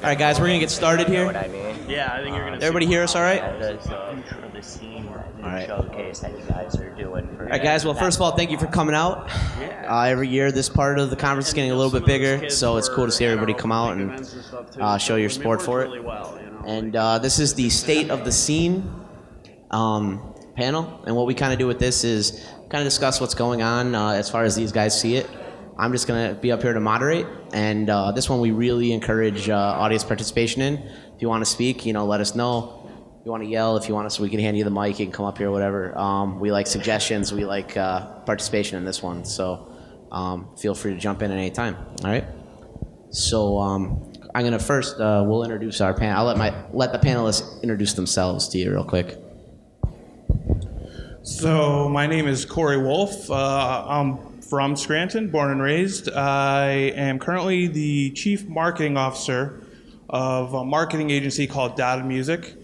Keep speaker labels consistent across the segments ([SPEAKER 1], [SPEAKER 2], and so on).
[SPEAKER 1] All right, guys, we're gonna get started
[SPEAKER 2] You know
[SPEAKER 1] here.
[SPEAKER 2] what I mean?
[SPEAKER 3] Yeah, I think you're gonna.
[SPEAKER 1] Everybody hear us all right?
[SPEAKER 2] And the, the future of the scene, the
[SPEAKER 1] All right.
[SPEAKER 2] showcase that you guys are doing. For
[SPEAKER 1] All right, guys. Well, first of all, thank you for coming out. Uh, every year, this part of the conference is getting a little bit bigger, so it's cool to see everybody come out and uh, show your support for it. And uh, this is the state of the scene um, panel. And what we kind of do with this is kind of discuss what's going on uh, as far as these guys see it. I'm just going to be up here to moderate. And uh, this one we really encourage uh, audience participation in. If you want to speak, you know, let us know. If you want to yell, if you want us, we can hand you the mic. You can come up here, whatever. Um, we like suggestions. We like uh, participation in this one. So um, feel free to jump in at any time. All right. So um, I'm gonna first uh, we'll introduce our panel. I'll let my let the panelists introduce themselves to you real quick.
[SPEAKER 4] So my name is Corey Wolf. Uh, I'm from Scranton, born and raised. I am currently the chief marketing officer of a marketing agency called Data Music.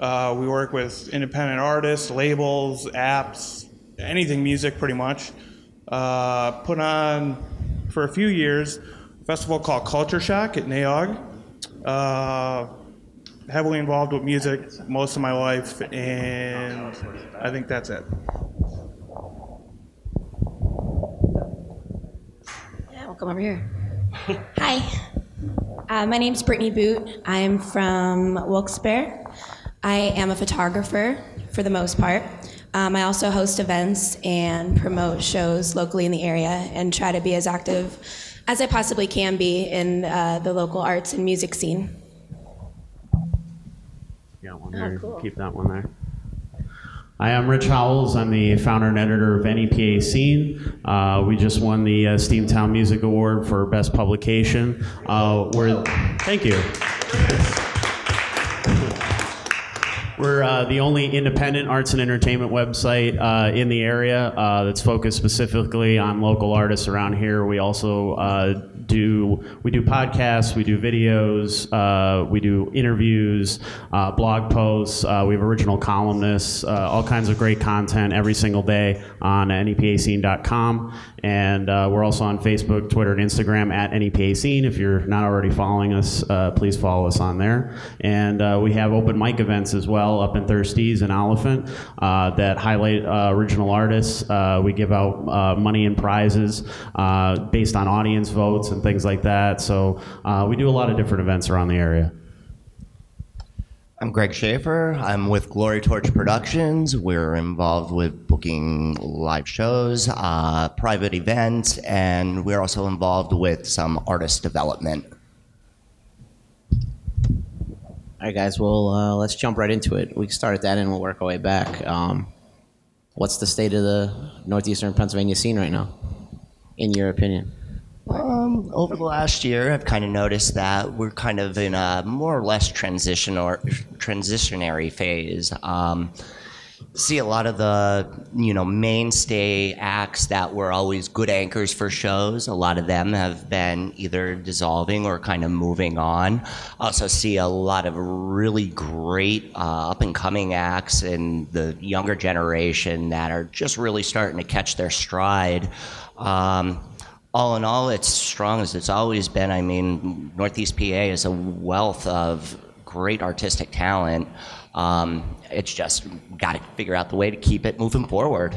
[SPEAKER 4] Uh, we work with independent artists, labels, apps, anything music, pretty much. Uh, put on for a few years a festival called Culture Shock at Nay Aug. Uh, heavily involved with music most of my life, and I think that's it.
[SPEAKER 5] Yeah, we'll come over here. Hi. Uh, my name's Brittany Boot. I'm from Wilkes-Barre. I am a photographer for the most part. Um, I also host events and promote shows locally in the area and try to be as active as I possibly can be in uh, the local arts and music scene.
[SPEAKER 6] Got one
[SPEAKER 5] Oh,
[SPEAKER 6] there.
[SPEAKER 5] cool.
[SPEAKER 6] Keep that one there. I'm Rich Howells. I'm the founder and editor of NEPA Scene. Uh, we just won the uh, Steamtown Music Award for Best Publication. Uh, we're, thank you. We're uh, the only independent arts and entertainment website uh, in the area uh, that's focused specifically on local artists around here. We also uh, do we do podcasts, we do videos, uh, we do interviews, uh, blog posts. We have original columnists, all kinds of great content every single day on nepascene.com. And we're also on Facebook, Twitter, and Instagram at NEPA Scene. If you're not already following us, please follow us on there. And we have open mic events as well up in Thirsties and Elephant uh, that highlight uh, original artists. Uh, we give out uh, money and prizes uh, based on audience votes and things like that. So we do a lot of different events around the area.
[SPEAKER 7] I'm Greg Schaefer. I'm with Glory Torch Productions. We're involved with booking live shows, uh, private events, and we're also involved with some artist development.
[SPEAKER 1] All right, guys. Well, uh, let's jump right into it. We can start at that and we'll work our way back. Um, what's the state of the northeastern Pennsylvania scene right now, in your opinion?
[SPEAKER 7] Um, over the last year, I've kind of noticed that we're kind of in a more or less transition or transitionary phase. Um, see a lot of the you know mainstay acts that were always good anchors for shows. A lot of them have been either dissolving or kind of moving on. Also see a lot of really great uh, up and coming acts in the younger generation that are just really starting to catch their stride. Um, all in all, it's strong as it's always been. I mean, Northeast PA is a wealth of great artistic talent. Um, it's just got to figure out the way to keep it moving forward.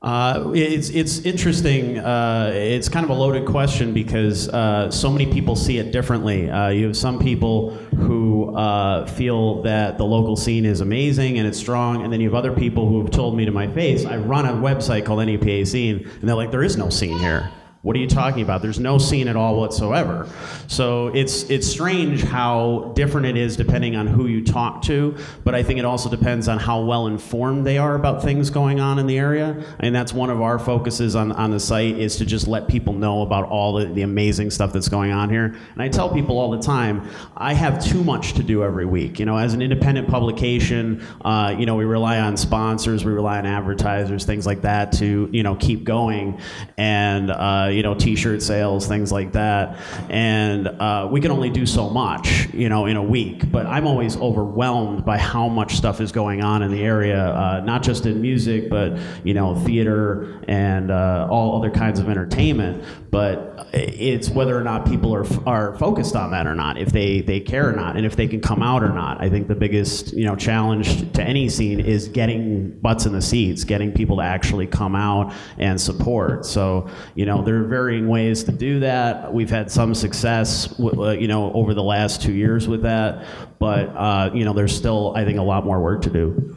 [SPEAKER 6] Uh, it's it's interesting. Uh, it's kind of a loaded question because uh, so many people see it differently. Uh, you have some people who uh, feel that the local scene is amazing and it's strong, and then you have other people who have told me to my face, "I run a website called NEPA Scene," and they're like, "There is no scene here." What are you talking about? There's no scene at all whatsoever. So it's it's strange how different it is depending on who you talk to, but I think it also depends on how well informed they are about things going on in the area. And that's one of our focuses on, on the site is to just let people know about all the, the amazing stuff that's going on here. And I tell people all the time, I have too much to do every week. You know, as an independent publication, uh, you know, we rely on sponsors, we rely on advertisers, things like that to, you know, keep going. And uh, you know, T-shirt sales, things like that, and uh, we can only do so much, you know, in a week. But I'm always overwhelmed by how much stuff is going on in the area, uh, not just in music, but you know, theater and uh, all other kinds of entertainment. But it's whether or not people are are focused on that or not, if they they care or not, and if they can come out or not. I think the biggest you know challenge to any scene is getting butts in the seats, getting people to actually come out and support. So you know are varying ways to do that. We've had some success, uh, you know, over the last two years with that, but uh, you know there's still I think a lot more work to do.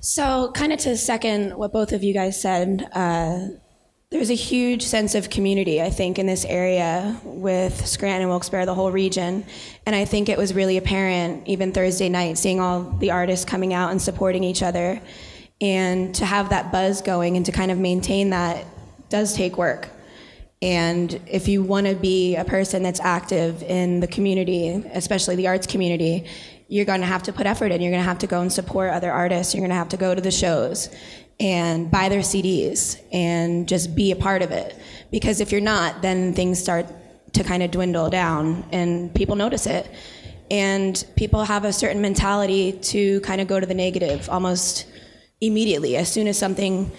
[SPEAKER 5] So, kind of to second what both of you guys said, uh, there's a huge sense of community, I think, in this area with Scranton, and Wilkes-Barre, the whole region. And I think it was really apparent, even Thursday night, seeing all the artists coming out and supporting each other. And to have that buzz going and to kind of maintain that does take work. And if you want to be a person that's active in the community, especially the arts community, you're going to have to put effort in. You're going to have to go and support other artists. You're going to have to go to the shows and buy their CDs and just be a part of it. Because if you're not, then things start to kind of dwindle down and people notice it. And people have a certain mentality to kind of go to the negative almost immediately. As soon as something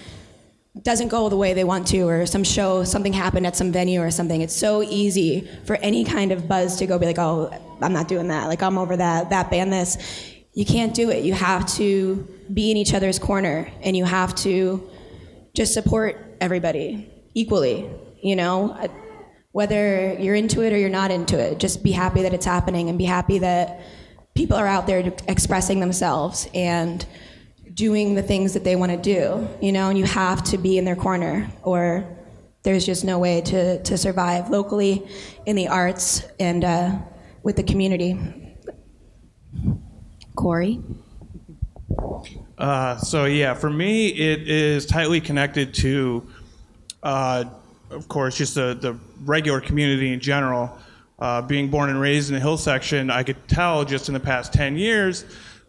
[SPEAKER 5] doesn't go the way they want to, or some show, something happened at some venue or something, it's so easy for any kind of buzz to go be like, oh, I'm not doing that. Like, I'm over that, that band, this. You can't do it. You have to be in each other's corner and you have to just support everybody equally, you know? Whether you're into it or you're not into it, just be happy that it's happening and be happy that people are out there expressing themselves and doing the things that they want to do, you know, and you have to be in their corner or there's just no way to, to survive locally in the arts and uh, with the community. Corey?
[SPEAKER 4] Uh, so yeah, for me, it is tightly connected to, uh, of course, just the, the regular community in general. Uh, being born and raised in the hill section, I could tell just in the past 10 years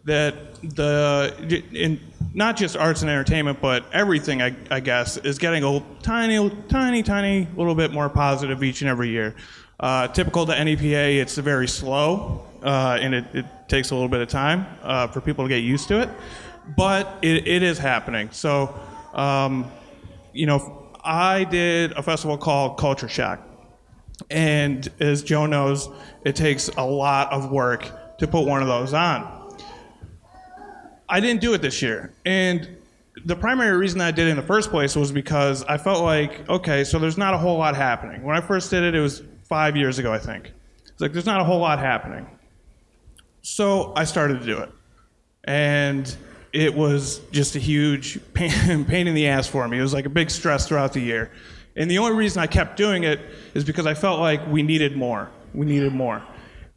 [SPEAKER 4] that the in not just arts and entertainment, but everything, I, I guess, is getting a tiny, tiny, tiny little bit more positive each and every year. Uh, typical to NEPA, it's very slow, uh, and it, it, takes a little bit of time uh, for people to get used to it, but it, it is happening. So, um, you know, I did a festival called Culture Shock, and as Joe knows, it takes a lot of work to put one of those on. I didn't do it this year. And the primary reason I did it in the first place was because I felt like, okay, so there's not a whole lot happening. When I first did it, it was five years ago, I think. It's like, there's not a whole lot happening. So I started to do it. And it was just a huge pain, pain in the ass for me. It was like a big stress throughout the year. And the only reason I kept doing it is because I felt like we needed more. We needed more.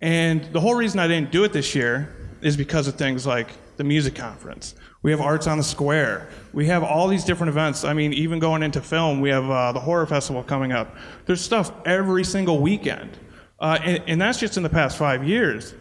[SPEAKER 4] And the whole reason I didn't do it this year is because of things like the music conference. We have Arts on the Square. We have all these different events. I mean, even going into film, we have uh, the Horror Festival coming up. There's stuff every single weekend. Uh, and, and, that's just in the past five years.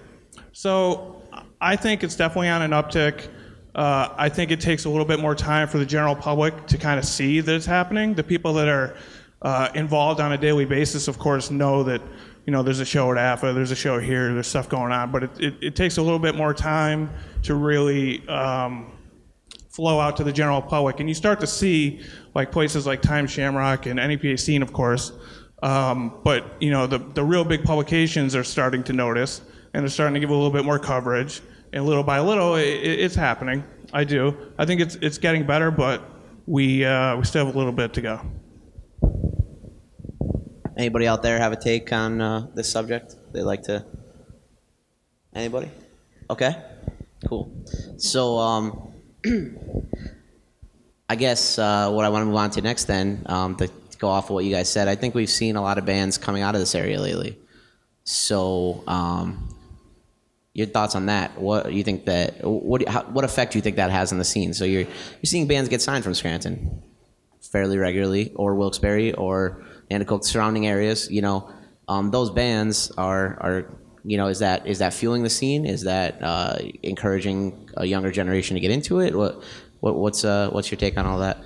[SPEAKER 4] So I think it's definitely on an uptick. Uh, I think it takes a little bit more time for the general public to kind of see that it's happening. The people that are uh, involved on a daily basis, of course, know that you know, there's a show at AFA, there's a show here, there's stuff going on, but it, it, it takes a little bit more time to really um, flow out to the general public. And you start to see like places like Time Shamrock and NEPA Scene, of course, um, but you know, the, the real big publications are starting to notice and they're starting to give a little bit more coverage. And little by little, it, it's happening. I do. I think it's, it's getting better, but we, uh, we still have a little bit to go.
[SPEAKER 1] Anybody out there have a take on uh, this subject? They'd like to. Anybody? Okay. Cool. So, um, I guess uh, what I want to move on to next, then, um, to go off of what you guys said, I think we've seen a lot of bands coming out of this area lately. So, um, your thoughts on that? What you think that what how, what effect do you think that has on the scene? So you're you're seeing bands get signed from Scranton fairly regularly, or Wilkes-Barre, or Nanticoke surrounding areas, you know, um, those bands are are you know is that is that fueling the scene? Is that uh, encouraging a younger generation to get into it? What What, what's uh, what's your take on all that?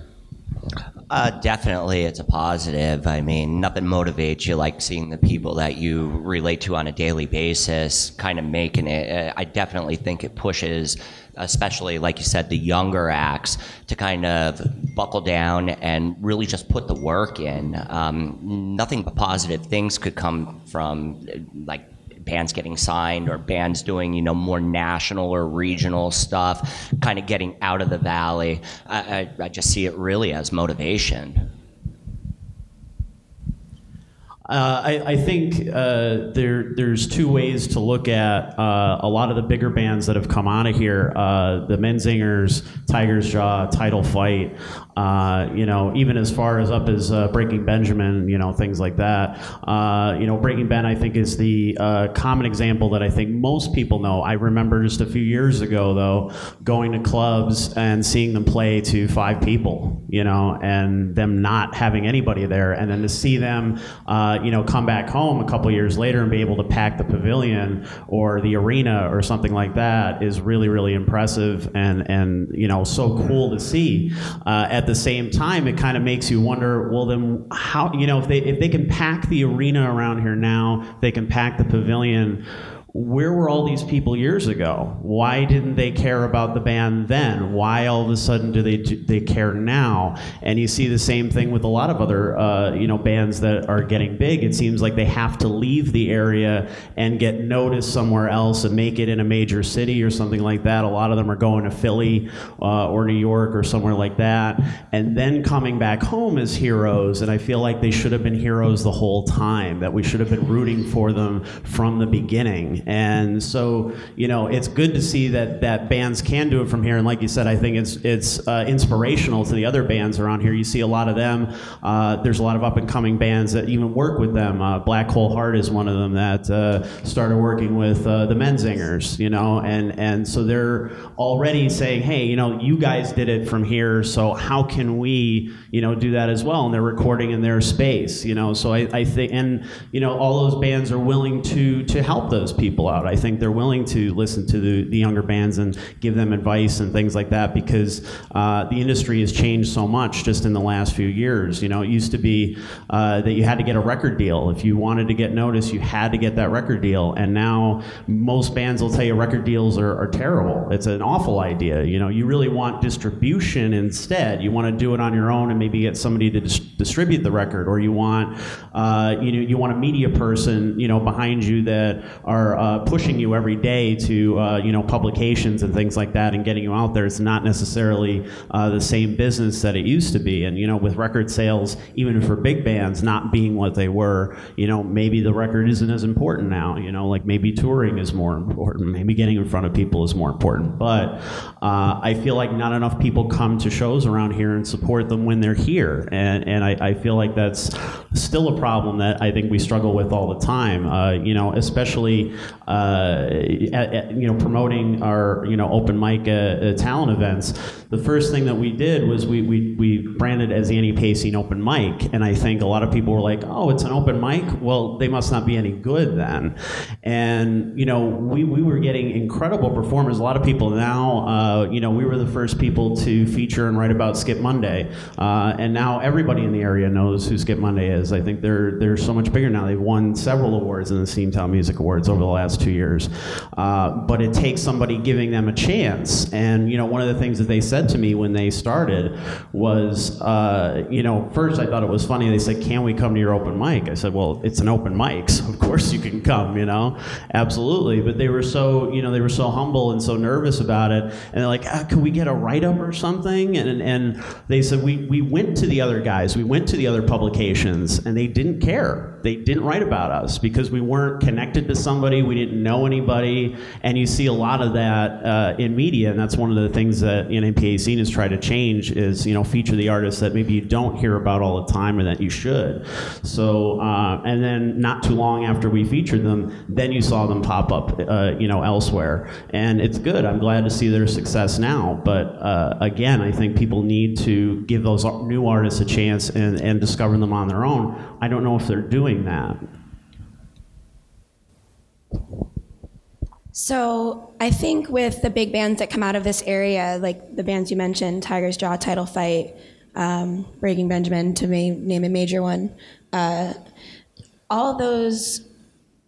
[SPEAKER 7] Uh, definitely, it's a positive. I mean, nothing motivates you like seeing the people that you relate to on a daily basis kind of making it. Uh, I definitely think it pushes, especially like you said, the younger acts to kind of buckle down and really just put the work in. Um, nothing but positive things could come from like bands getting signed or bands doing you know more national or regional stuff kind of getting out of the valley I, I, I just see it really as motivation
[SPEAKER 6] Uh, I, I, think uh, there there's two ways to look at uh, a lot of the bigger bands that have come out of here. Uh, the Menzingers, Tiger's Jaw, Title Fight. Uh, you know, even as far as up as uh, Breaking Benjamin, you know, things like that. you know, Breaking Ben, I think, is the common example that I think most people know. I remember just a few years ago, though, going to clubs and seeing them play to five people. You know, and them not having anybody there, and then to see them you know, come back home a couple years later and be able to pack the pavilion or the arena or something like that is really, really impressive and, and you know, so cool to see. Uh, at the same time, it kind of makes you wonder, well, then how, you know, if they, if they can pack the arena around here now, they can pack the pavilion where were all these people years ago? Why didn't they care about the band then? Why all of a sudden do they do, they care now? And you see the same thing with a lot of other uh, you know bands that are getting big. It seems like they have to leave the area and get noticed somewhere else and make it in a major city or something like that. A lot of them are going to Philly uh, or New York or somewhere like that, and then coming back home as heroes. And I feel like they should have been heroes the whole time. That we should have been rooting for them from the beginning and so, you know, it's good to see that that bands can do it from here. And like you said, I think it's it's uh, inspirational to the other bands around here. You see a lot of them. Uh, there's a lot of up and coming bands that even work with them. Uh, Black Hole Heart is one of them that uh, started working with uh, the Menzingers. You know, and and so they're already saying, hey, you know, you guys did it from here, so how can we, you know, do that as well? And they're recording in their space. You know, so I, I think, and you know, all those bands are willing to to help those people people out. I think they're willing to listen to the, the younger bands and give them advice and things like that because uh, the industry has changed so much just in the last few years. You know, it used to be uh, that you had to get a record deal. If you wanted to get noticed, you had to get that record deal. And now most bands will tell you record deals are, are terrible. It's an awful idea. You know, you really want distribution instead. You want to do it on your own and maybe get somebody to dis- distribute the record, or you want, uh, you know, you want a media person, you know, behind you that are uh, pushing you every day to uh, you know publications and things like that and getting you out there. It's not necessarily uh, the same business that it used to be. And you know, with record sales, even for big bands not being what they were, you know, maybe the record isn't as important now. You know, like maybe touring is more important. Maybe getting in front of people is more important. But uh, I feel like not enough people come to shows around here and support them when they're here, and and I, I feel like that's still a problem that I think we struggle with all the time. Uh, you know, especially uh, at, at, you know, promoting our you know open mic uh, uh, talent events, the first thing that we did was we, we, we branded as NEPA Scene Open Mic, and I think a lot of people were like, "Oh, it's an open mic. Well, they must not be any good then." And you know, we, we were getting incredible performers. A lot of people now, uh, you know, we were the first people to feature and write about Skip Monday, uh, and now everybody in the area knows who Skip Monday is. I think they're they're so much bigger now. They've won several awards in the Steamtown Music Awards over the last last two years. Uh, but it takes somebody giving them a chance. And, you know, one of the things that they said to me when they started was, uh, you know, first I thought it was funny. They said, Can we come to your open mic? I said, Well, it's an open mic, so of course you can come, you know? Absolutely. But they were so, you know, they were so humble and so nervous about it. And they're like, ah, Could we get a write up or something? And, and they said, we, we went to the other guys, we went to the other publications, and they didn't care. They didn't write about us because we weren't connected to somebody. We didn't know anybody, and you see a lot of that uh, in media, and that's one of the things that NEPA Scene has tried to change is you know feature the artists that maybe you don't hear about all the time or that you should. So, uh, and then not too long after we featured them, then you saw them pop up, uh, you know, elsewhere, and it's good. I'm glad to see their success now, but uh, again, I think people need to give those new artists a chance and, and discover them on their own. I don't know if they're doing that.
[SPEAKER 5] So I think with the big bands that come out of this area, like the bands you mentioned, Tiger's Jaw, Title Fight, um, Breaking Benjamin, to name a major one, uh, all those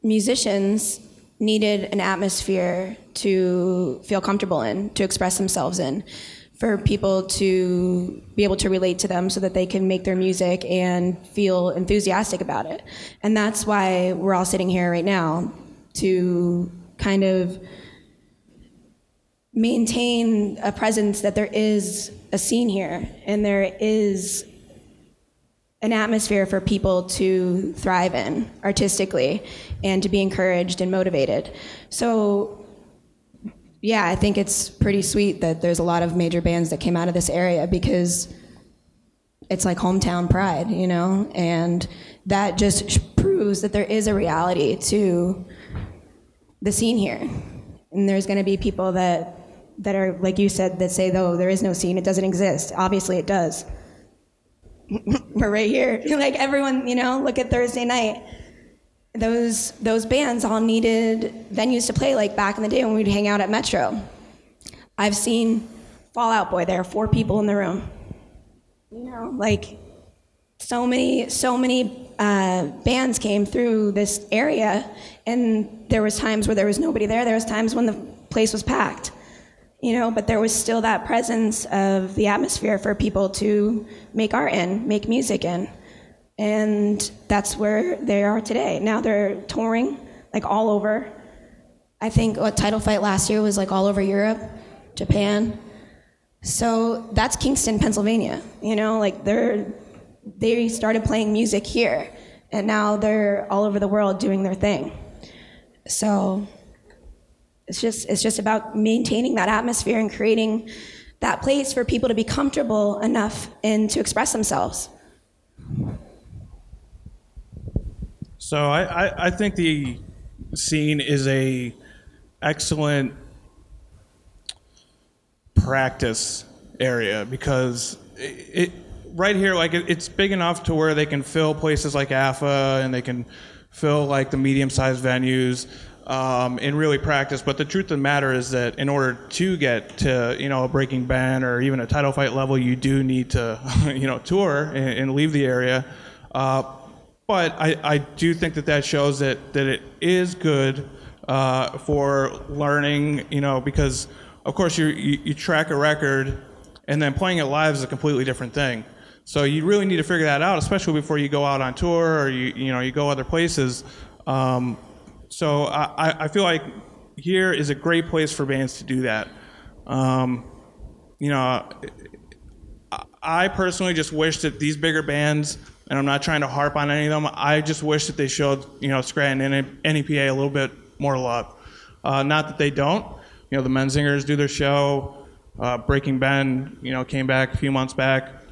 [SPEAKER 5] musicians needed an atmosphere to feel comfortable in, to express themselves in, for people to be able to relate to them so that they can make their music and feel enthusiastic about it. And that's why we're all sitting here right now to kind of maintain a presence that there is a scene here and there is an atmosphere for people to thrive in artistically and to be encouraged and motivated. So, yeah, I think it's pretty sweet that there's a lot of major bands that came out of this area because it's like hometown pride, you know? And that just proves that there is a reality to the scene here. And there's going to be people that that are like you said that say though there is no scene, it doesn't exist. Obviously it does. We're right here. Like everyone, you know, look at Thursday night. Those those bands all needed venues to play like back in the day when we'd hang out at Metro. I've seen Fall Out Boy, there are four people in the room. You know, like so many so many uh, bands came through this area and there was times where there was nobody there. There was times when the place was packed you know but there was still that presence of the atmosphere for people to make art in make music in. And that's where they are today. Now they're touring like all over. I think what title fight last year was like all over europe japan. So that's kingston pennsylvania you know like they're they started playing music here and now they're all over the world doing their thing. So it's just it's just about maintaining that atmosphere and creating that place for people to be comfortable enough and to express themselves.
[SPEAKER 4] So I, I, I think the scene is a excellent practice area because it, it right here like it, it's big enough to where they can fill places like AFA and they can fill like the medium-sized venues um, and really practice. But the truth of the matter is that in order to get to you know a Breaking Ben or even a title fight level, you do need to you know tour and, and leave the area. Uh, but I, I do think that that shows that, that it is good uh, for learning, you know, because of course you, you, you track a record and then playing it live is a completely different thing. So you really need to figure that out, especially before you go out on tour or you, you know, you go other places. Um, so I, I feel like here is a great place for bands to do that. Um, you know, I personally just wish that these bigger bands, and I'm not trying to harp on any of them, I just wish that they showed, you know, Scranton and NEPA a little bit more love. Uh, not that they don't. You know, the Menzingers do their show. Uh, Breaking Ben, you know, came back a few months back.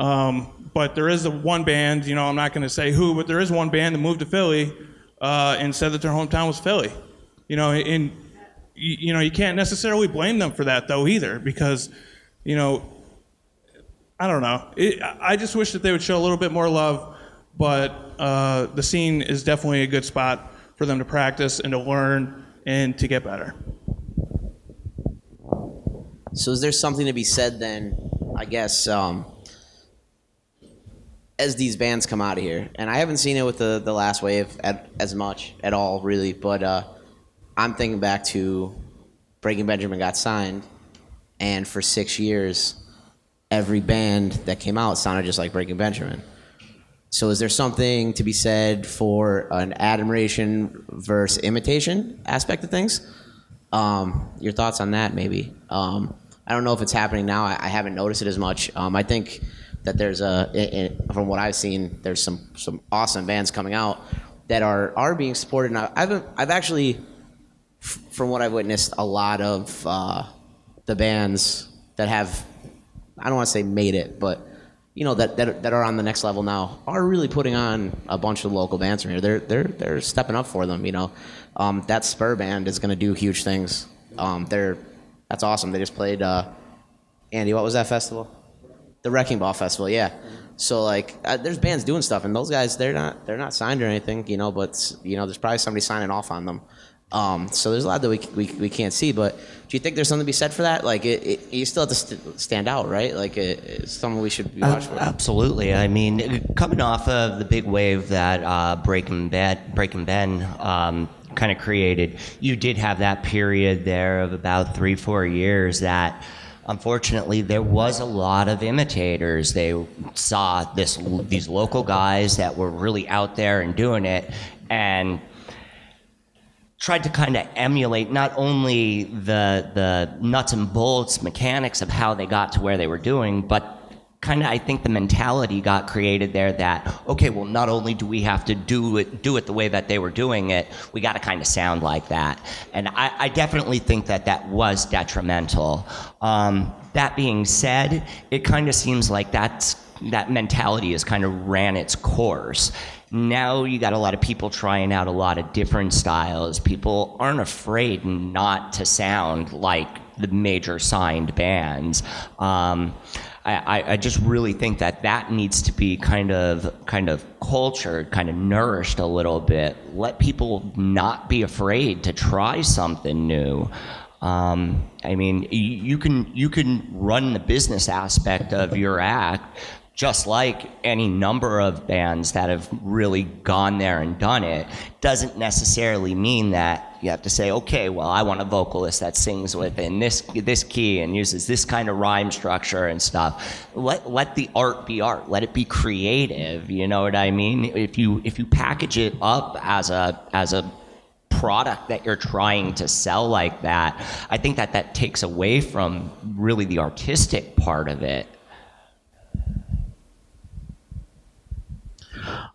[SPEAKER 4] Um, but there is a one band, you know, I'm not going to say who, but there is one band that moved to Philly uh, and said that their hometown was Philly. You know, and you, you know, you can't necessarily blame them for that though either, because, you know, I don't know. It, I just wish that they would show a little bit more love, but uh, the scene is definitely a good spot for them to practice and to learn and to get better.
[SPEAKER 1] So is there something to be said then? I guess um, as these bands come out of here, and I haven't seen it with the the last wave at, as much at all, really. But uh, I'm thinking back to Breaking Benjamin got signed, and for six years, every band that came out sounded just like Breaking Benjamin. So is there something to be said for an admiration versus imitation aspect of things? Um, your thoughts on that, maybe? Um, I don't know if it's happening now. I, I haven't noticed it as much. Um, I think that there's a, from what I've seen, there's some some awesome bands coming out that are are being supported. And I- I've I've actually, f- from what I've witnessed, a lot of uh, the bands that have, I don't want to say made it, but you know that, that that are on the next level now are really putting on a bunch of local bands from here. They're they're they're stepping up for them. You know, um, that Spur band is going to do huge things. Um, they're that's awesome. They just played. Uh, Andy, what was that festival? The Wrecking Ball Festival. Yeah. So like, uh, there's bands doing stuff, and those guys they're not they're not signed or anything. You know, but you know, there's probably somebody signing off on them. Um, so there's a lot that we, we, we can't see, but do you think there's something to be said for that? Like, it, it, you still have to st- stand out, right? Like, it, it's something we should be watching for.
[SPEAKER 7] Absolutely. I mean, coming off of the big wave that uh, Breaking Ben, Breaking Ben um, kind of created, you did have that period there of about three, four years that. Unfortunately, there was a lot of imitators. They saw this these local guys that were really out there and doing it, and tried to kind of emulate not only the the nuts and bolts mechanics of how they got to where they were doing, but kind of I think the mentality got created there that okay, well not only do we have to do it do it the way that they were doing it, we got to kind of sound like that, and I, I definitely think that that was detrimental. Um, that being said, it kind of seems like that's that mentality has kind of ran its course now you got a lot of people trying out a lot of different styles. People aren't afraid not to sound like the major signed bands. Um, I, I, just really think that that needs to be kind of kind of cultured, kind of nourished a little bit. Let people not be afraid to try something new. Um, I mean, you, you can you can run the business aspect of your act just like any number of bands that have really gone there and done it, doesn't necessarily mean that you have to say, okay, well, I want a vocalist that sings within this this key and uses this kind of rhyme structure and stuff. Let let the art be art. Let it be creative. You know what I mean? If you if you package it up as a as a product that you're trying to sell like that, I think that that takes away from really the artistic part of it.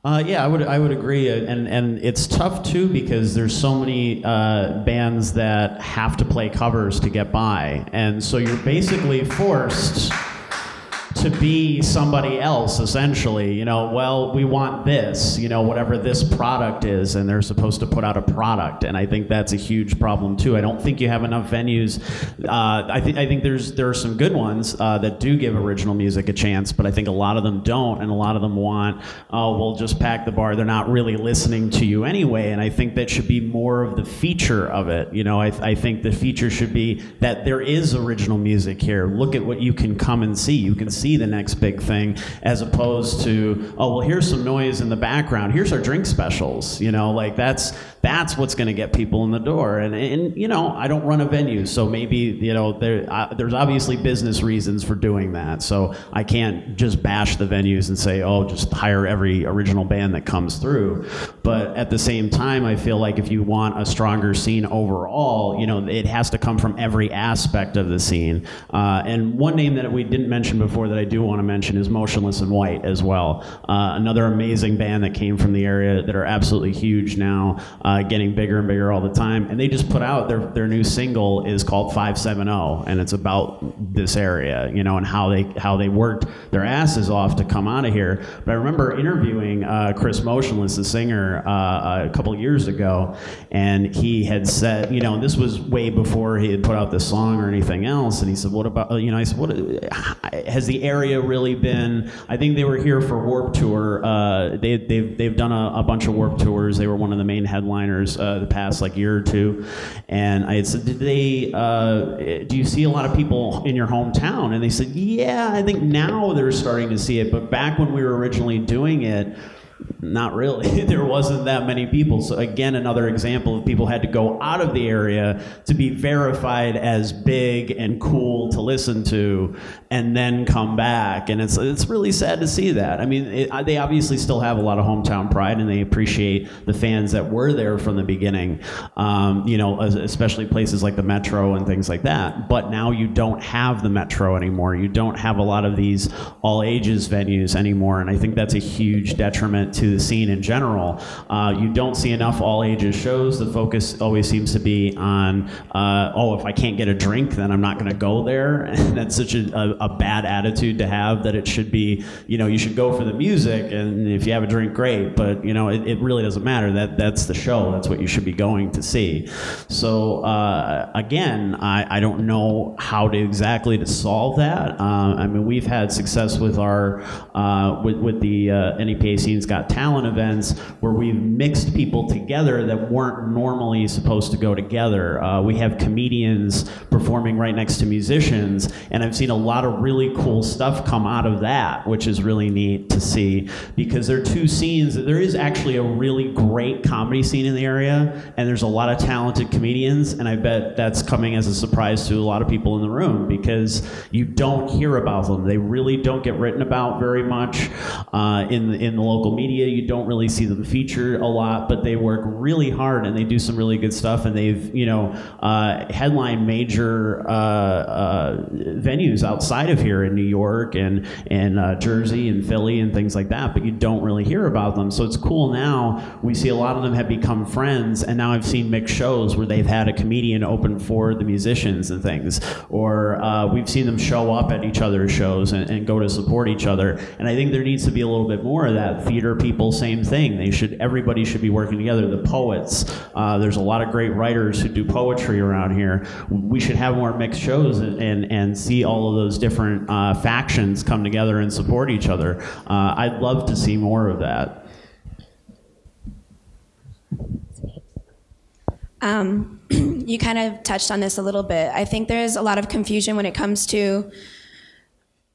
[SPEAKER 6] Uh, yeah, I would I would agree, and and it's tough too because there's so many uh, bands that have to play covers to get by, and so you're basically forced to be somebody else essentially you know well we want this you know whatever this product is and they're supposed to put out a product. And i think that's a huge problem too. I don't think you have enough venues. Uh, I, think I think there's there are some good ones uh, that do give original music a chance but i think a lot of them don't and a lot of them want oh we'll just pack the bar. They're not really listening to you anyway and i think that should be more of the feature of it. You know i, I think the feature should be that there is original music here. Look at what you can come and see. You can see the next big thing, as opposed to, oh, well, here's some noise in the background. Here's our drink specials. You know, like that's that's what's going to get people in the door. And, and you know, I don't run a venue, so maybe you know there uh, there's obviously business reasons for doing that. So I can't just bash the venues and say, oh, just hire every original band that comes through. But at the same time, I feel like if you want a stronger scene overall, you know, it has to come from every aspect of the scene. Uh, and one name that we didn't mention before that I do want to mention is Motionless in White as well. Uh, another amazing band that came from the area that are absolutely huge now, uh, getting bigger and bigger all the time. And they just put out their, their new single is called 570, and it's about this area, you know, and how they how they worked their asses off to come out of here. But I remember interviewing uh, Chris Motionless, the singer, uh, a couple years ago, and he had said, you know, this was way before he had put out this song or anything else, and he said, what about, you know, I said, what has the area really been. I think they were here for Warped Tour. Uh, they, they've, they've done a, a, bunch of Warped Tours. They were one of the main headliners uh, the past like year or two. And I said, did they, uh, do you see a lot of people in your hometown? And they said, yeah, I think now they're starting to see it. But back when we were originally doing it, not really. there wasn't that many people. So again, another example of people had to go out of the area to be verified as big and cool to listen to, and then come back. And it's it's really sad to see that. I mean, it, they obviously still have a lot of hometown pride, and they appreciate the fans that were there from the beginning. Um, you know, especially places like the Metro and things like that. But now you don't have the Metro anymore. You don't have a lot of these all ages venues anymore, and I think that's a huge detriment to the scene in general. Uh, you don't see enough all ages shows. The focus always seems to be on, uh, oh, if I can't get a drink, then I'm not going to go there. And that's such a, a, a, bad attitude to have that it should be, you know, you should go for the music. And if you have a drink, great. But, you know, it, it really doesn't matter. That That's the show. That's what you should be going to see. So, uh, again, I, I don't know how to exactly to solve that. Uh, I mean, we've had success with our, uh, with, with the uh, NEPA scenes Got Talent events where we've mixed people together that weren't normally supposed to go together. Uh, we have comedians performing right next to musicians, and I've seen a lot of really cool stuff come out of that, which is really neat to see because there are two scenes. There is actually a really great comedy scene in the area, and there's a lot of talented comedians, and I bet that's coming as a surprise to a lot of people in the room because you don't hear about them. They really don't get written about very much uh, in the, in the local media. You don't really see them featured a lot, but they work really hard and they do some really good stuff. And they've you know uh, headline major uh, uh venues outside of here in New York and and uh, Jersey and Philly and things like that. But you don't really hear about them. So it's cool now. We see a lot of them have become friends, and now I've seen mixed shows where they've had a comedian open for the musicians and things, or uh, we've seen them show up at each other's shows and, and go to support each other. And I think there needs to be a little bit more of that. Theater people, same thing. They should. Everybody should be working together. The poets. Uh, there's a lot of great writers who do poetry around here. We should have more mixed shows and and, and see all of those different uh, factions come together and support each other. Uh, I'd love to see more of that.
[SPEAKER 5] Um, you kind of touched on this a little bit. I think there's a lot of confusion when it comes to,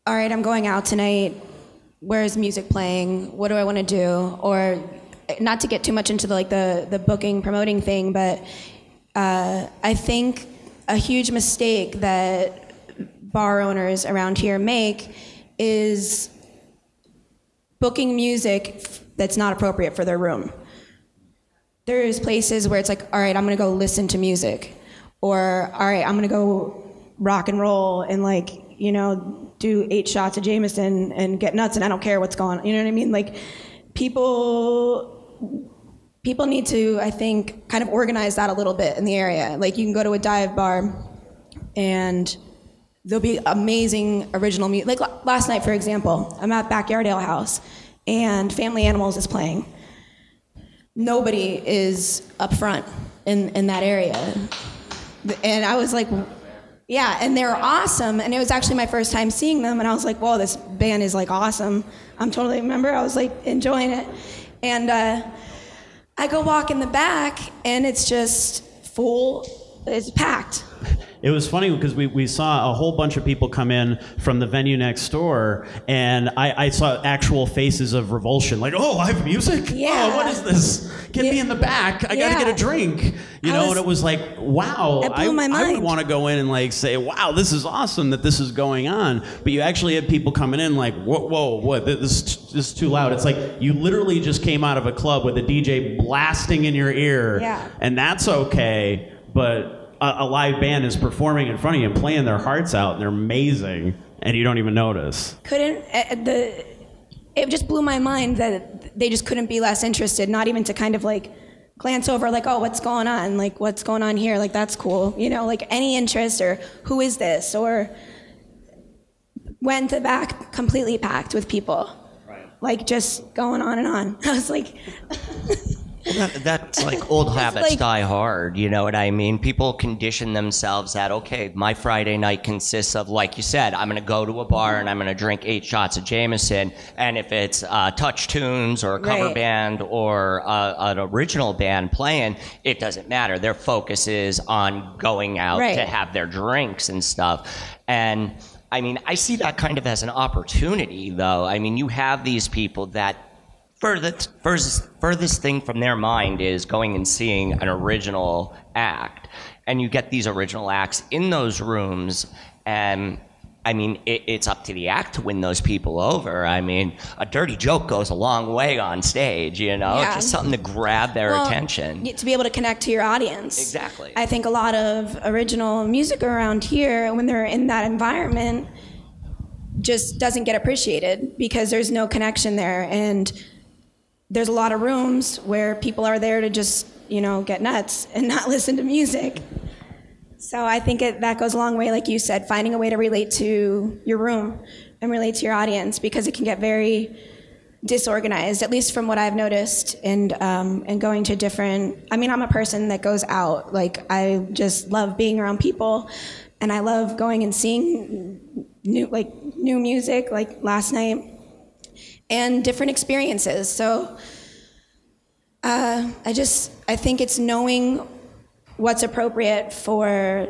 [SPEAKER 5] all right, I'm going out tonight. Where's music playing? What do I want to do? Or not to get too much into the, like the the booking promoting thing, but uh, I think a huge mistake that bar owners around here make is booking music that's not appropriate for their room there's places where it's like, all right, I'm gonna go listen to music, or all right, I'm gonna go rock and roll and like, you know, do eight shots of Jameson and get nuts, and I don't care what's going on. You know what I mean? Like, people people need to, I think, kind of organize that a little bit in the area. Like, you can go to a dive bar, and there'll be amazing original music. Like last night, for example, I'm at Backyard Ale House, and Family Animals is playing nobody is up front in, in that area. And I was like, yeah, and they're awesome. And it was actually my first time seeing them, and I was like, whoa, this band is like awesome. I'm totally, remember, I was like enjoying it. And uh, I go walk in the back, and it's just full, it's packed.
[SPEAKER 6] It was funny because we, we saw a whole bunch of people come in from the venue next door, and I, I saw actual faces of revulsion, like, "Oh, live music!
[SPEAKER 5] Oh, yeah.
[SPEAKER 6] Oh, what is this? Get me in the back! I
[SPEAKER 5] Yeah.
[SPEAKER 6] gotta get a drink!" You
[SPEAKER 5] I
[SPEAKER 6] know,
[SPEAKER 5] was-
[SPEAKER 6] and it was like, "Wow!"
[SPEAKER 5] That blew
[SPEAKER 6] I,
[SPEAKER 5] my
[SPEAKER 6] I would
[SPEAKER 5] mind.
[SPEAKER 6] want to go in and like say, "Wow, this is awesome that this is going on." But you actually had people coming in like, "Whoa, whoa, what? This this is too loud." It's like you literally just came out of a club with a DJ blasting in your ear,
[SPEAKER 5] Yeah.
[SPEAKER 6] and that's okay, but a, a live band is performing in front of you and playing their hearts out, and they're amazing, and you don't even notice.
[SPEAKER 5] couldn't uh, the it just blew my mind that they just couldn't be less interested not even to kind of like glance over like oh what's going on? Like what's going on here? Like that's cool you know? Like any interest or who is this? Or went to the back completely packed with people. Right. like just going on and on. I was like
[SPEAKER 7] Well, that, that's like old habits
[SPEAKER 5] like-
[SPEAKER 7] die hard. You know what I mean? People condition themselves that okay, my Friday night consists of, like you said, I'm going to go to a bar and I'm going to drink eight shots of Jameson, and if it's uh, TouchTunes or a cover
[SPEAKER 5] Right.
[SPEAKER 7] band or uh, an original band playing, it doesn't matter. Their focus is on going out
[SPEAKER 5] Right.
[SPEAKER 7] to have their drinks and stuff, and. I mean, I see that kind of as an opportunity, though. I mean, you have these people that furthest, furthest, furthest thing from their mind is going and seeing an original act. And you get these original acts in those rooms, and I mean, it, it's up to the act to win those people over. I mean, a dirty joke goes a long way on stage, you know?
[SPEAKER 5] Yeah.
[SPEAKER 7] Just something to grab their
[SPEAKER 5] well,
[SPEAKER 7] attention.
[SPEAKER 5] to be able to connect to your audience
[SPEAKER 7] Exactly.
[SPEAKER 5] i think a lot of original music around here when they're in that environment just doesn't get appreciated because there's no connection there and there's a lot of rooms where people are there to just you know get nuts and not listen to music. So i think it, that goes a long way like you said finding a way to relate to your room and relate to your audience because it can get very disorganized at least from what i've noticed and um, and going to different i mean i'm a person that goes out like i just love being around people and i love going and seeing new like new music like last night and different experiences. So uh, I just I think it's knowing what's appropriate for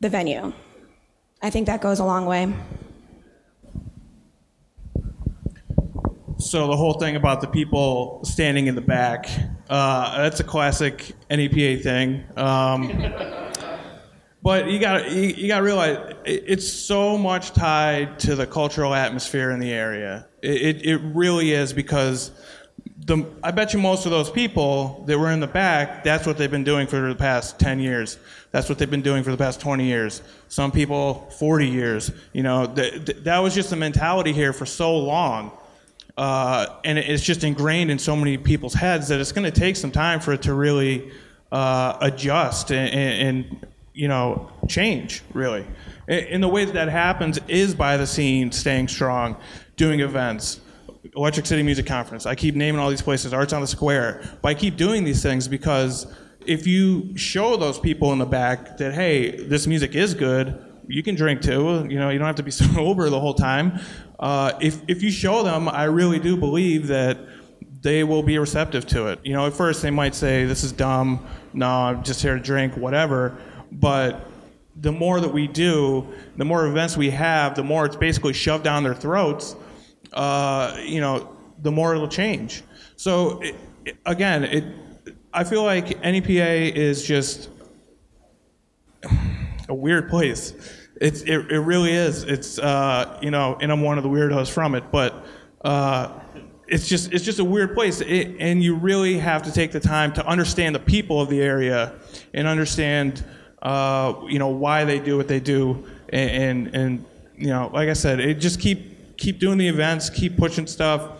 [SPEAKER 5] the venue. I think that goes a long way.
[SPEAKER 4] So the whole thing about the people standing in the back, uh, that's a classic NEPA thing. Um, but you got you, you got to realize it, it's so much tied to the cultural atmosphere in the area. It, it, it really is because the I bet you most of those people that were in the back, that's what they've been doing for the past 10 years. That's what they've been doing for the past 20 years. Some people 40 years. You know, th- th- that was just the mentality here for so long. Uh, and it- it's just ingrained in so many people's heads that it's going to take some time for it to really uh, adjust and, and you know change really. And the way that that happens is by the scene staying strong, doing events, Electric City Music Conference. I keep naming all these places, Arts on the Square. But I keep doing these things because if you show those people in the back that hey, this music is good, you can drink too. You know, you don't have to be sober the whole time. Uh, if if you show them, I really do believe that they will be receptive to it. You know, at first they might say this is dumb. No, I'm just here to drink, whatever. But the more that we do, the more events we have, the more it's basically shoved down their throats. Uh, you know, the more it'll change. So it, again, it. I feel like NEPA is just a weird place. It's it, it really is. It's uh, you know, and I'm one of the weirdos from it, but uh, it's just it's just a weird place, and you really have to take the time to understand the people of the area and understand uh, you know why they do what they do, and, and and you know, like I said, it just keep keep doing the events, keep pushing stuff.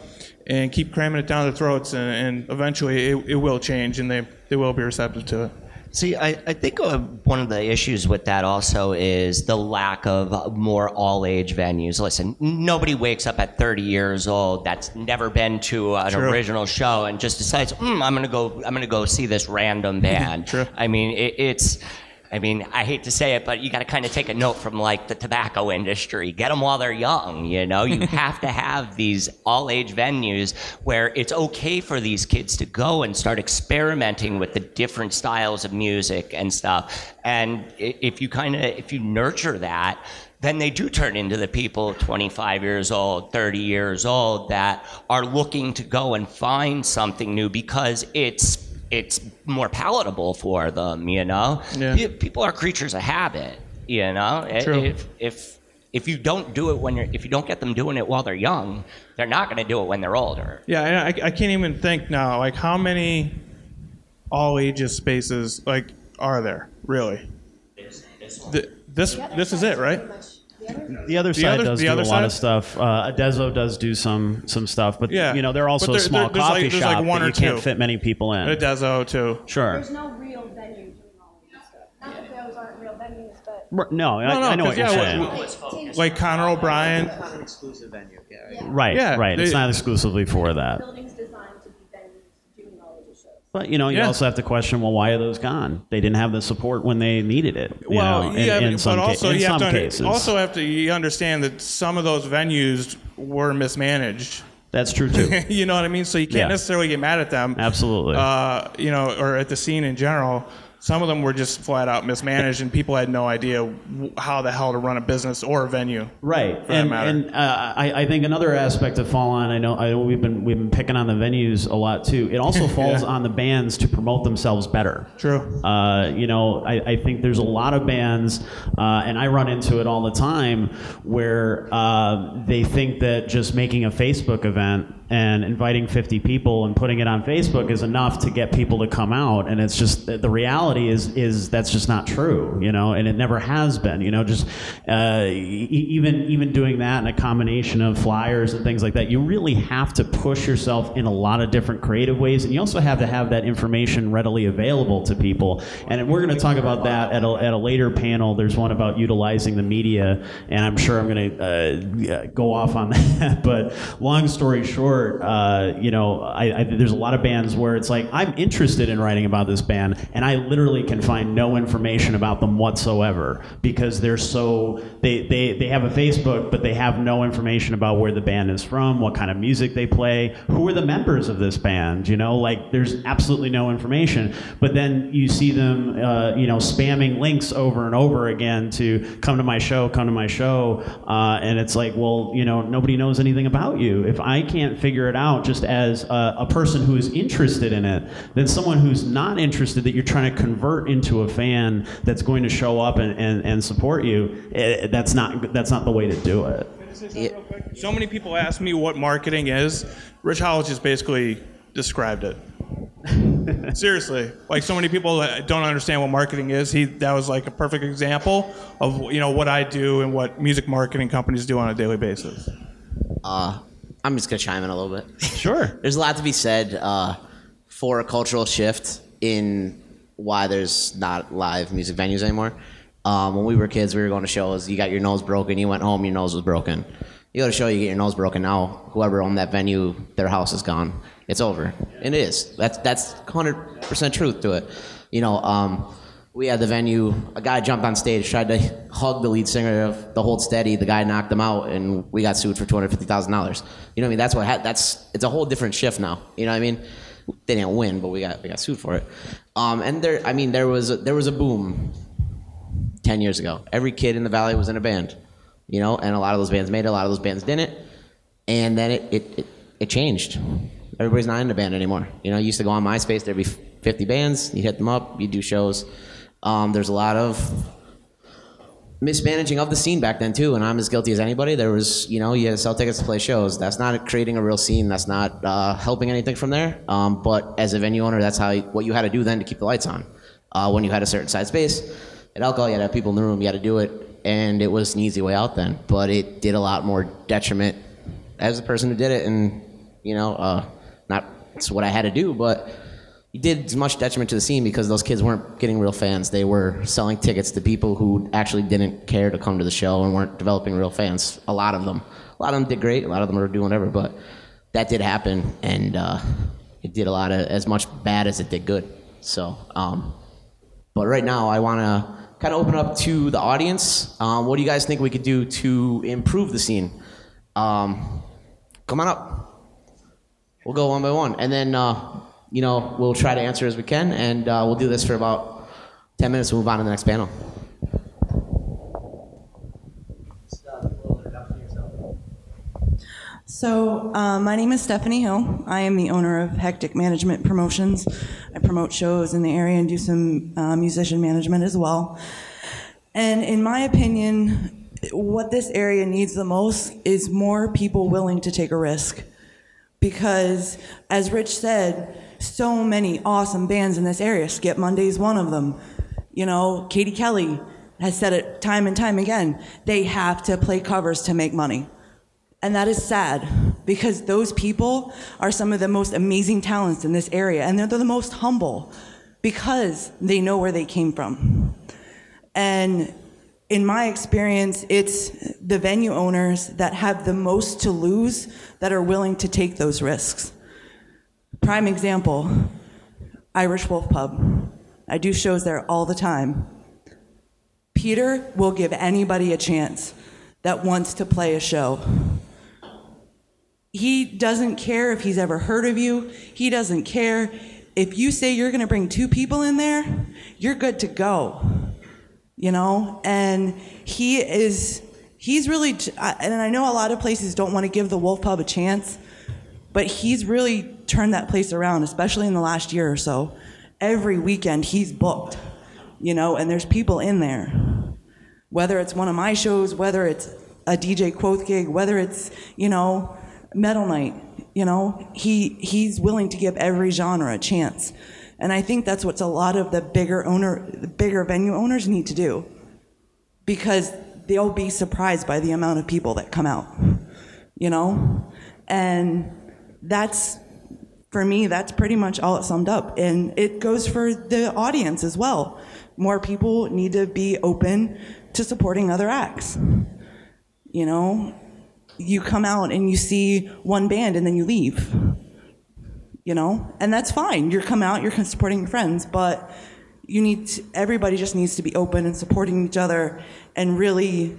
[SPEAKER 4] And keep cramming it down their throats, and, and eventually it, it will change, and they, they will be receptive to it.
[SPEAKER 7] See, I, I think uh, one of the issues with that also is the lack of more all age venues. Listen, nobody wakes up at 30 years old that's never been to an
[SPEAKER 4] True.
[SPEAKER 7] original show and just decides, mm, I'm gonna go, I'm gonna go see this random band.
[SPEAKER 4] True.
[SPEAKER 7] I mean, it, it's. I mean, I hate to say it, but you got to kind of take a note from like the tobacco industry. Get them while they're young. You know, you have to have these all age venues where it's okay for these kids to go and start experimenting with the different styles of music and stuff. And if you kind of if you nurture that, then they do turn into the people 25 years old, 30 years old that are looking to go and find something new because it's it's more palatable for them, you know.
[SPEAKER 4] Yeah.
[SPEAKER 7] People are creatures of habit, you know.
[SPEAKER 4] True.
[SPEAKER 7] If if if you don't do it when you're if you don't get them doing it while they're young, they're not going to do it when they're older.
[SPEAKER 4] Yeah, and I, I can't even think now. Like, how many all ages spaces like are there really? Th- this this is it, right?
[SPEAKER 6] The other
[SPEAKER 4] The
[SPEAKER 6] side
[SPEAKER 4] other-
[SPEAKER 6] does
[SPEAKER 4] the
[SPEAKER 6] do a lot of stuff. Uh, Adezo does do some some stuff, but
[SPEAKER 4] Yeah.
[SPEAKER 6] you know they're also
[SPEAKER 4] But there-
[SPEAKER 6] a small
[SPEAKER 4] there- there's like-
[SPEAKER 6] coffee
[SPEAKER 4] there's like
[SPEAKER 6] shop
[SPEAKER 4] one
[SPEAKER 6] that
[SPEAKER 4] or
[SPEAKER 6] you can't
[SPEAKER 4] two.
[SPEAKER 6] fit many people in.
[SPEAKER 4] Adezo too.
[SPEAKER 6] Sure.
[SPEAKER 3] There's no real venue doing all of this stuff. Not that those aren't real venues, but.
[SPEAKER 6] R- No, I,
[SPEAKER 4] No, no,
[SPEAKER 6] I know
[SPEAKER 4] 'cause,
[SPEAKER 6] what you're
[SPEAKER 4] yeah,
[SPEAKER 6] saying.
[SPEAKER 4] we- Like Connor O'Brien.
[SPEAKER 1] Not an exclusive venue. Yeah.
[SPEAKER 6] right,
[SPEAKER 4] Yeah,
[SPEAKER 6] right. it's
[SPEAKER 4] they-
[SPEAKER 6] not exclusively for that.
[SPEAKER 3] Buildings designed to be venues doing all of the shows.
[SPEAKER 6] But you know, you
[SPEAKER 4] Yeah.
[SPEAKER 6] also have to question, well, why are those gone? They didn't have the support when they needed it.
[SPEAKER 4] Well,
[SPEAKER 6] know,
[SPEAKER 4] yeah,
[SPEAKER 6] in
[SPEAKER 4] but
[SPEAKER 6] ca-
[SPEAKER 4] also you have to
[SPEAKER 6] cases.
[SPEAKER 4] also have to you understand that some of those venues were mismanaged.
[SPEAKER 6] That's true too.
[SPEAKER 4] you know what I mean? So you can't
[SPEAKER 6] Yeah.
[SPEAKER 4] necessarily get mad at them.
[SPEAKER 6] Absolutely.
[SPEAKER 4] Uh, you know, or at the scene in general. Some of them were just flat out mismanaged, and people had no idea how the hell to run a business or a venue.
[SPEAKER 6] Right, and,
[SPEAKER 4] matter.
[SPEAKER 6] and uh, I, I think another aspect to fall on. I know, I know we've been we've been picking on the venues a lot too. It also falls
[SPEAKER 4] Yeah.
[SPEAKER 6] on the bands to promote themselves better.
[SPEAKER 4] True.
[SPEAKER 6] Uh, you know, I, I think there's a lot of bands, uh, and I run into it all the time, where uh, they think that just making a Facebook event and inviting 50 people and putting it on Facebook is enough to get people to come out, and it's just the reality is is that's just not true, you know, and it never has been, you know. Just uh, even even doing that in a combination of flyers and things like that, you really have to push yourself in a lot of different creative ways, and you also have to have that information readily available to people. And we're going to talk about that at a, at a later panel. There's one about utilizing the media, and I'm sure I'm going to uh, go off on that. but long story short, short, uh, you know, I, I, there's a lot of bands where it's like I'm interested in writing about this band, and I literally can find no information about them whatsoever because they're so they they they have a Facebook, but they have no information about where the band is from, what kind of music they play, who are the members of this band. You know, like there's absolutely no information. But then you see them, uh, you know, spamming links over and over again to come to my show, come to my show, uh, and it's like, well, you know, nobody knows anything about you. If I can't figure it out just as a, a person who is interested in it, than someone who's not interested that you're trying to convert into a fan that's going to show up and, and, and support you, eh, that's not that's not the way to do it.
[SPEAKER 4] So many people ask me what marketing is. Rich Howells just basically described it. Seriously, like so many people don't understand what marketing is. He that was like a perfect example of you know what I do and what music marketing companies do on a daily basis.
[SPEAKER 1] Uh, I'm just gonna chime in a little bit.
[SPEAKER 6] Sure.
[SPEAKER 1] There's a lot to be said uh, for a cultural shift in why there's not live music venues anymore. Um, when we were kids, we were going to shows. You got your nose broken. You went home. Your nose was broken. You go to show. You get your nose broken. Now, whoever owned that venue, their house is gone. It's over. And it is. That's that's 100 percent truth to it. You know, um, we had the venue. A guy jumped on stage, tried to hug the lead singer of the Hold Steady. The guy knocked him out, and we got sued for 250 thousand dollars. You know what I mean? That's what. Ha- that's it's a whole different shift now. You know what I mean? They didn't win, but we got we got sued for it. Um, and there, I mean, there was a, there was a boom 10 years ago. Every kid in the valley was in a band, you know, and a lot of those bands made it, a lot of those bands didn't. And then it, it, it, it changed. Everybody's not in a band anymore. You know, you used to go on MySpace, there'd be 50 bands, you hit them up, you do shows. Um, there's a lot of mismanaging of the scene back then too, and I'm as guilty as anybody. There was, you know, you had to sell tickets to play shows. That's not creating a real scene. That's not uh, helping anything from there. Um, but as a venue owner, that's how what you had to do then to keep the lights on. Uh, when you had a certain size space, at alcohol, you had to have people in the room. You had to do it, and it was an easy way out then. But it did a lot more detriment as the person who did it, and you know, uh, not it's what I had to do, but you did as much detriment to the scene because those kids weren't getting real fans. They were selling tickets to people who actually didn't care to come to the show and weren't developing real fans. A lot of them. A lot of them did great. A lot of them were doing whatever, but that did happen, and uh, it did a lot of as much bad as it did good. So, um, but right now, I want to kind of open up to the audience. Um, what do you guys think we could do to improve the scene? Um, come on up. We'll go one by one, and then uh, you know we'll try to answer as we can, and uh, we'll do this for about ten minutes. We'll move on to the next panel.
[SPEAKER 8] So, uh, my name is Stephanie Hill. I am the owner of Hectic Management Promotions. I promote shows in the area and do some uh, musician management as well. And in my opinion, what this area needs the most is more people willing to take a risk. Because, as Rich said, so many awesome bands in this area. Skip Monday's one of them. You know, Katie Kelly has said it time and time again. They have to play covers to make money. And that is sad because those people are some of the most amazing talents in this area, and they're the most humble because they know where they came from. And in my experience, it's the venue owners that have the most to lose that are willing to take those risks. Prime example Irish Wolf Pub. I do shows there all the time. Peter will give anybody a chance that wants to play a show. He doesn't care if he's ever heard of you. He doesn't care. If you say you're going to bring two people in there, you're good to go. You know? And he is, he's really, and I know a lot of places don't want to give the Wolf Pub a chance, but he's really turned that place around, especially in the last year or so. Every weekend he's booked, you know, and there's people in there. Whether it's one of my shows, whether it's a DJ Quoth gig, whether it's, you know, Metal Night, you know, he he's willing to give every genre a chance. And I think that's what a lot of the bigger owner the bigger venue owners need to do. Because they'll be surprised by the amount of people that come out. You know? And that's for me, that's pretty much all it summed up. And it goes for the audience as well. More people need to be open to supporting other acts. You know, you come out and you see one band and then you leave. You know, and that's fine. You're come out, you're supporting your friends, but you need to, everybody just needs to be open and supporting each other and really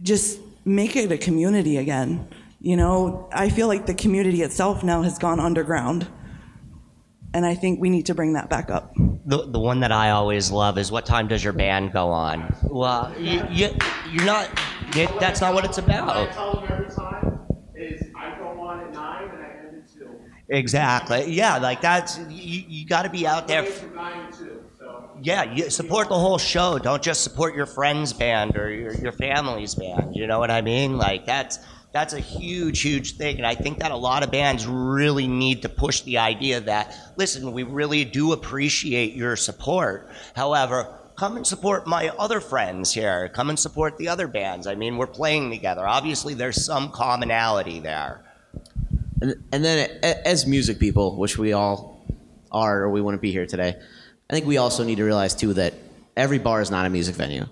[SPEAKER 8] just make it a community again. You know, I feel like the community itself now has gone underground. And I think we need to bring that back up.
[SPEAKER 7] The, the one that I always love is what time does your band go on? Well, you, you, you're not, it, that's not what it's about.
[SPEAKER 9] tell them every time is I go on at nine and I end at two.
[SPEAKER 7] Exactly. Yeah, like that's, you, you got to be out there.
[SPEAKER 9] It's from nine to two. So
[SPEAKER 7] Yeah, you support the whole show. Don't just support your friend's band or your, your family's band. You know what I mean? Like that's that's a huge, huge thing. And I think that a lot of bands really need to push the idea that, listen, we really do appreciate your support. However, come and support my other friends here. Come and support the other bands. I mean, we're playing together. Obviously, there's some commonality there.
[SPEAKER 1] And, and then as music people, which we all are, or we wouldn't be here today, I think we also need to realize too that every bar is not a music venue.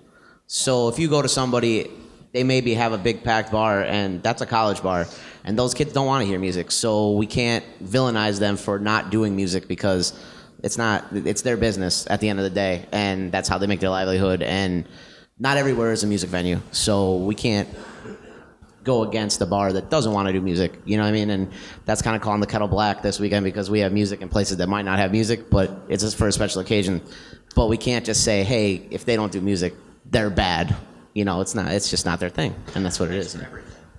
[SPEAKER 1] So if you go to somebody, they maybe have a big packed bar, and that's a college bar, and those kids don't want to hear music. So we can't villainize them for not doing music because it's not it's their business at the end of the day, and that's how they make their livelihood. And not everywhere is a music venue, so we can't go against a bar that doesn't want to do music. You know what I mean? And that's kind of calling the kettle black this weekend because we have music in places that might not have music, but it's just for a special occasion. But we can't just say, hey, if they don't do music, they're bad. You know, it's not. It's just not their thing, and that's what it is.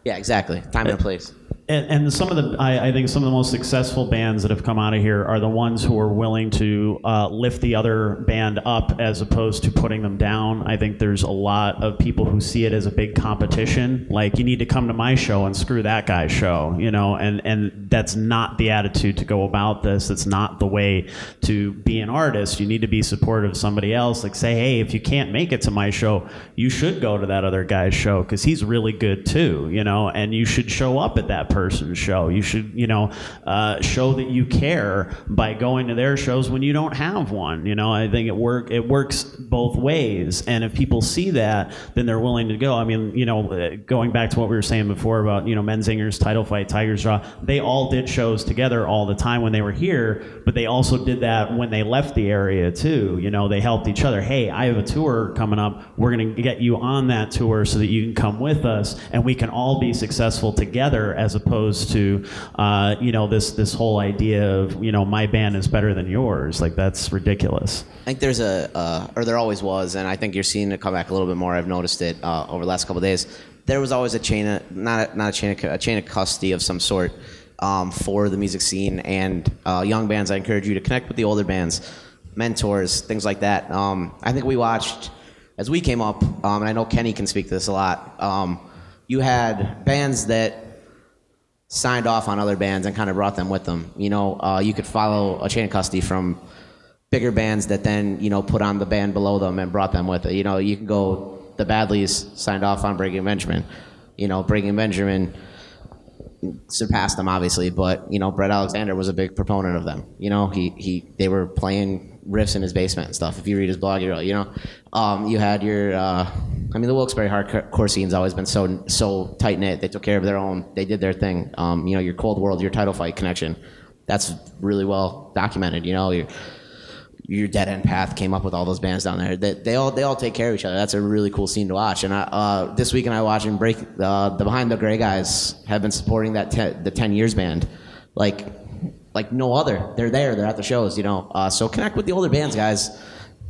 [SPEAKER 1] Yeah, exactly. Time and a place.
[SPEAKER 6] And, and some of the, I, I think some of the most successful bands that have come out of here are the ones who are willing to uh, lift the other band up as opposed to putting them down. I think there's a lot of people who see it as a big competition. Like you need to come to my show and screw that guy's show, you know. And and that's not the attitude to go about this. It's not the way to be an artist. You need to be supportive of somebody else. Like say, hey, if you can't make it to my show, you should go to that other guy's show because he's really good too, you know. And you should show up at that person's show. You should, you know, uh, show that you care by going to their shows when you don't have one. You know, I think it work it works both ways. And if people see that, then they're willing to go. I mean, you know, uh, going back to what we were saying before about you know Menzingers, Title Fight, Tigers Jaw, they all did shows together all the time when they were here, but they also did that when they left the area too. You know, they helped each other. Hey, I have a tour coming up. We're going to get you on that tour so that you can come with us, and we can all be successful together, as opposed to, uh, you know, this this whole idea of you know my band is better than yours. Like that's ridiculous.
[SPEAKER 1] I think there's a, uh, or there always was, and I think you're seeing it come back a little bit more. I've noticed it uh, over the last couple days. There was always a chain of, not a, not a chain of, a chain of custody of some sort um, for the music scene and uh, young bands. I encourage you to connect with the older bands, mentors, things like that. Um, I think we watched as we came up, um, and I know Kenny can speak to this a lot. Um, you had bands that signed off on other bands and kind of brought them with them. You know, uh, you could follow a chain of custody from bigger bands that then you know put on the band below them and brought them with it. You know, you can go. The Badlees signed off on Breaking Benjamin. You know, Breaking Benjamin surpassed them obviously, but you know Brett Alexander was a big proponent of them. You know, he he they were playing riffs in his basement and stuff. If you read his blog, you're like, you know, um, you had your. Uh, I mean, the Wilkes-Barre hardcore scene's always been so so tight knit. They took care of their own. They did their thing. Um, you know, your Cold World, your Title Fight connection, that's really well documented. You know, your your Dead End Path came up with all those bands down there. They, they all they all take care of each other. That's a really cool scene to watch. And I, uh, this weekend I watched and break uh, the Behind the Gray guys have been supporting that te- the Ten Years band, like like no other. They're there. They're at the shows. You know. Uh, so connect with the older bands, guys.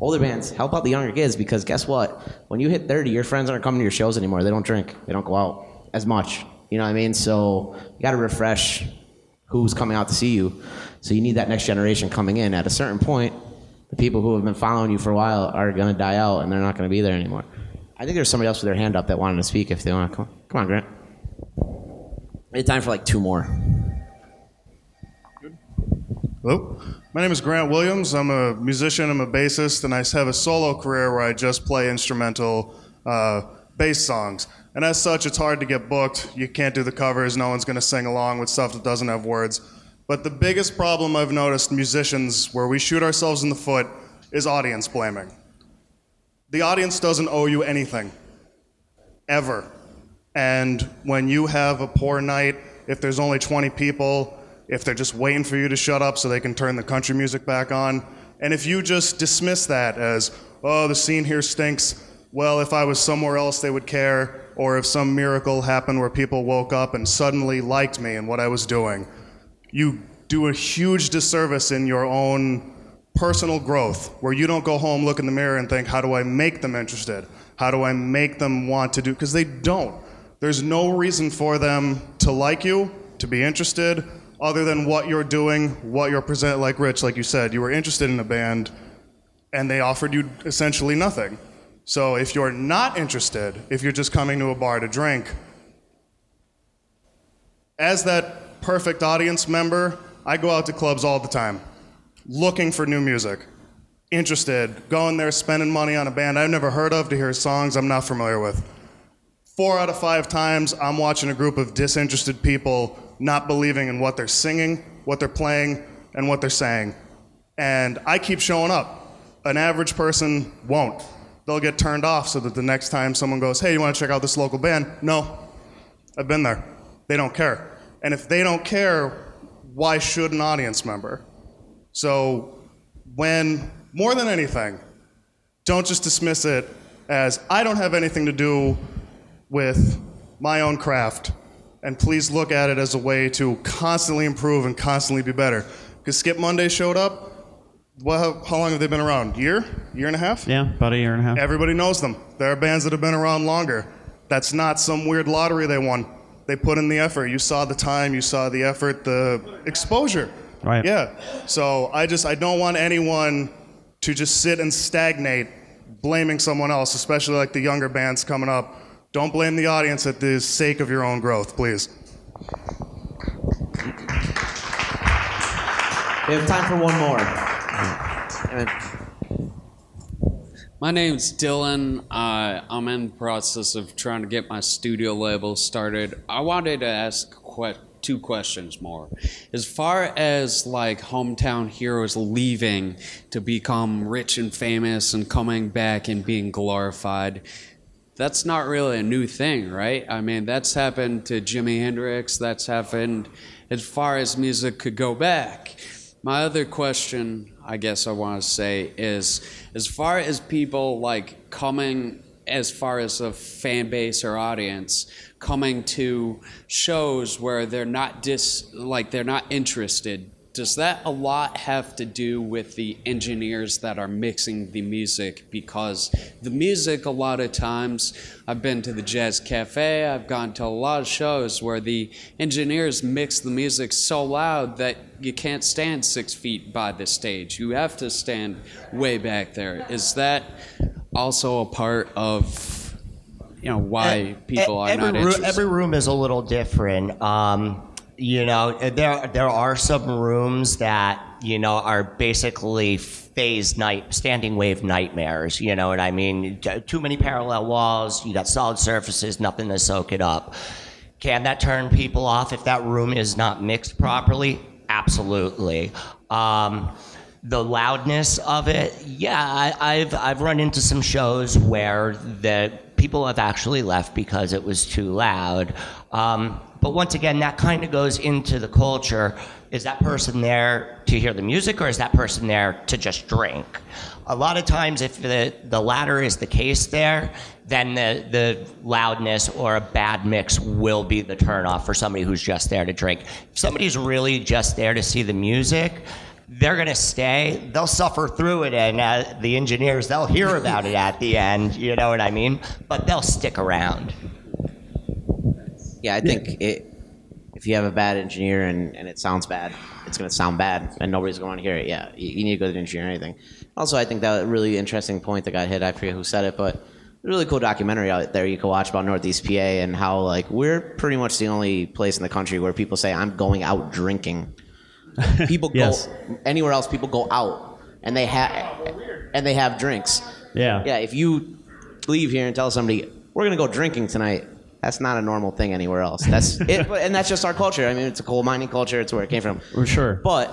[SPEAKER 1] Older bands help out the younger kids because guess what? When you hit 30, your friends aren't coming to your shows anymore. They don't drink. They don't go out as much. You know what I mean? So you got to refresh who's coming out to see you. So you need that next generation coming in. At a certain point, the people who have been following you for a while are going to die out and they're not going to be there anymore. I think there's somebody else with their hand up that wanted to speak if they want to come. Come on, Grant. We have time for like two more.
[SPEAKER 10] Hello, my name is Grant Williams. I'm a musician, I'm a bassist, and I have a solo career where I just play instrumental uh, bass songs. And as such, it's hard to get booked. You can't do the covers, no one's gonna sing along with stuff that doesn't have words. But the biggest problem I've noticed musicians where we shoot ourselves in the foot is audience blaming. The audience doesn't owe you anything. Ever. And when you have a poor night, if there's only 20 people, if they're just waiting for you to shut up so they can turn the country music back on, and if you just dismiss that as, oh, the scene here stinks, well, if I was somewhere else, they would care, or if some miracle happened where people woke up and suddenly liked me and what I was doing, you do a huge disservice in your own personal growth where you don't go home, look in the mirror, and think, how do I make them interested? How do I make them want to do? Because they don't. There's no reason for them to like you, to be interested, other than what you're doing, what you're presenting. Like Rich, like you said, you were interested in a band, and they offered you essentially nothing. So if you're not interested, if you're just coming to a bar to drink, as that perfect audience member, I go out to clubs all the time looking for new music, interested, going there, spending money on a band I've never heard of to hear songs I'm not familiar with. Four out of five times, I'm watching a group of disinterested people not believing in what they're singing, what they're playing, and what they're saying. And I keep showing up. An average person won't. They'll get turned off so that the next time someone goes, hey, you want to check out this local band? No, I've been there. They don't care. And if they don't care, why should an audience member? So, when, more than anything, don't just dismiss it as I don't have anything to do with my own craft. And please look at it as a way to constantly improve and constantly be better. Because Skip Monday showed up. Well, how long have they been around? Year? Year and a half?
[SPEAKER 6] Yeah, about a year and a half.
[SPEAKER 10] Everybody knows them. There are bands that have been around longer. That's not some weird lottery they won. They put in the effort. You saw the time, you saw the effort, the exposure.
[SPEAKER 6] Right.
[SPEAKER 10] Yeah. So I just I don't want anyone to just sit and stagnate blaming someone else, especially like the younger bands coming up. Don't blame the audience at the sake of your own growth, please.
[SPEAKER 1] We have time for one more.
[SPEAKER 11] My name's Dylan. Uh, I'm in the process of trying to get my studio label started. I wanted to ask que- two questions more. As far as like hometown heroes leaving to become rich and famous and coming back and being glorified, that's not really a new thing, right? I mean, that's happened to Jimi Hendrix, that's happened as far as music could go back. My other question, I guess I want to say, is as far as people like coming, as far as a fan base or audience, coming to shows where they're not dis, like they're not interested. Does that a lot have to do with the engineers that are mixing the music? Because the music, a lot of times, I've been to the Jazz Cafe, I've gone to a lot of shows where the engineers mix the music so loud that you can't stand six feet by the stage. You have to stand way back there. Is that also a part of you know why people are not interested?
[SPEAKER 7] every room is a little different. Um, you know, there there are some rooms that you know are basically phase night standing wave nightmares. You know what I mean? Too many parallel walls. You got solid surfaces, nothing to soak it up. Can that turn people off if that room is not mixed properly? Absolutely. Um, the loudness of it, yeah, I, I've I've run into some shows where the people have actually left because it was too loud. Um, but once again, that kind of goes into the culture. Is that person there to hear the music, or is that person there to just drink? A lot of times, if the, the latter is the case there, then the, the loudness or a bad mix will be the turnoff for somebody who's just there to drink. If somebody's really just there to see the music, they're going to stay. They'll suffer through it, and uh, the engineers, they'll hear about it at the end. You know what I mean? But they'll stick around.
[SPEAKER 1] Yeah, I think it, if you have a bad engineer and, and it sounds bad, it's going to sound bad and nobody's going to hear it. Yeah, you, you need to go to the engineer or anything. Also, I think that a really interesting point that got hit, I forget who said it, but a really cool documentary out there you can watch about Northeast PA and how, like, we're pretty much the only place in the country where people say, I'm going out drinking. People
[SPEAKER 6] Yes.
[SPEAKER 1] go anywhere else, people go out and they have and they have drinks.
[SPEAKER 6] Yeah.
[SPEAKER 1] Yeah, if you leave here and tell somebody we're gonna go drinking tonight, that's not a normal thing anywhere else. That's it, but- and that's just our culture. I mean, it's a coal mining culture. It's where it came from.
[SPEAKER 6] For sure.
[SPEAKER 1] But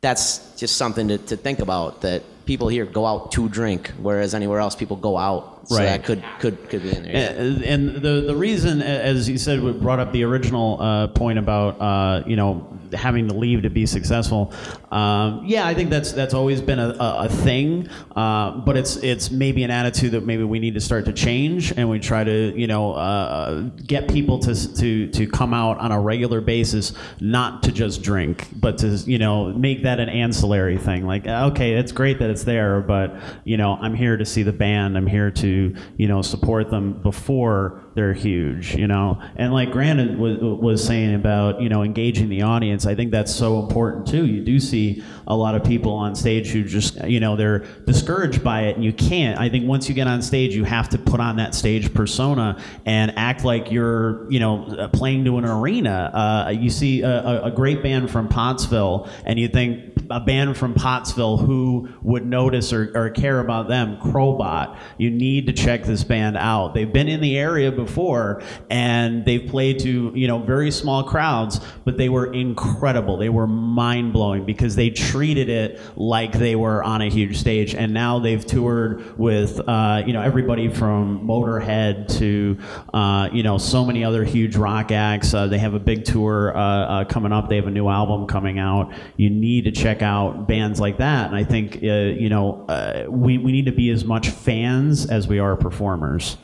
[SPEAKER 1] that's just something to, to think about. That people here go out to drink, whereas anywhere else people go out So
[SPEAKER 6] Right.
[SPEAKER 1] that could could could be in there. yeah.
[SPEAKER 6] And, the the reason, as you said, we brought up the original uh, point about uh, you know having to leave to be successful. Um, yeah, I think that's that's always been a, a, a thing, uh, but it's it's maybe an attitude that maybe we need to start to change, and we try to you know uh, get people to to to come out on a regular basis, not to just drink, but to you know make that an ancillary thing. Like, okay, it's great that it's there, but you know I'm here to see the band. I'm here to you know support them before they're huge. You know, and like Grant was was saying about you know engaging the audience. I think that's so important too. You do see a lot of people on stage who just you know they're discouraged by it, and you can't. I think once you get on stage, you have to put on that stage persona and act like you're you know playing to an arena. Uh, you see a- a great band from Pottsville, and you think a band from Pottsville who would notice or, or care about them, Crobot. You need to check this band out. They've been in the area before and they've played to, you know, very small crowds, but they were incredible. They were mind blowing because they treated it like they were on a huge stage. And now they've toured with, uh, you know, everybody from Motorhead to, uh, you know, so many other huge rock acts. Uh, they have a big tour uh, uh, coming up. They have a new album coming out. You need to check out bands like that. And I think, uh, you know, uh, we, we need to be as much fans as we are performers.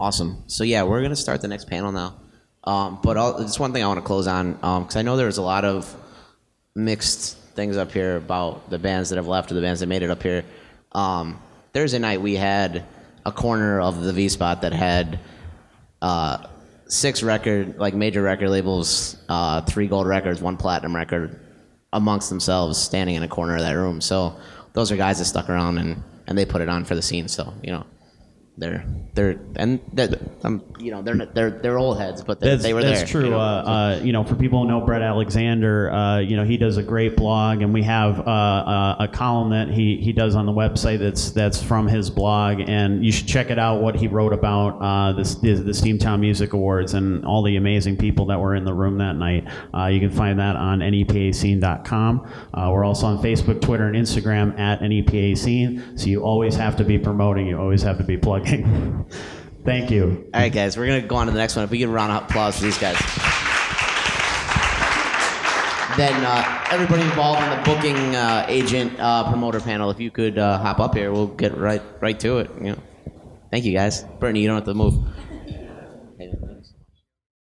[SPEAKER 1] Awesome. So yeah, we're gonna start the next panel now. Um, but I'll, just one thing I want to close on because I know there's a lot of mixed things up here about the bands that have left or the bands that made it up here. Um, Thursday night we had a corner of the V spot that had uh, six record like major record labels, uh, three gold records, one platinum record amongst themselves, standing in a corner of that room. So those are guys that stuck around and and they put it on for the scene. So you know. They're they're and they're, um, you know they're they're they're old heads, but they,
[SPEAKER 6] That's,
[SPEAKER 1] they were
[SPEAKER 6] that's
[SPEAKER 1] there.
[SPEAKER 6] That's true.
[SPEAKER 1] you know?
[SPEAKER 6] uh, uh, you know, for people who know Brett Alexander, uh, you know, he does a great blog, and we have uh, uh, a column that he, he does on the website that's that's from his blog, and you should check it out. What he wrote about uh, this the, the Steamtown Music Awards and all the amazing people that were in the room that night. Uh, you can find that on nepascene.com. Uh, we're also on Facebook, Twitter, and Instagram at NEPA Scene. So you always have to be promoting. You always have to be plugging. Thank you.
[SPEAKER 1] All right, guys, we're gonna go on to the next one. If we a round of applause for these guys. Then uh, everybody involved in the booking uh, agent uh, promoter panel, if you could uh, hop up here, we'll get right right to it. You know. Thank you, guys. Brittany, you don't have to move.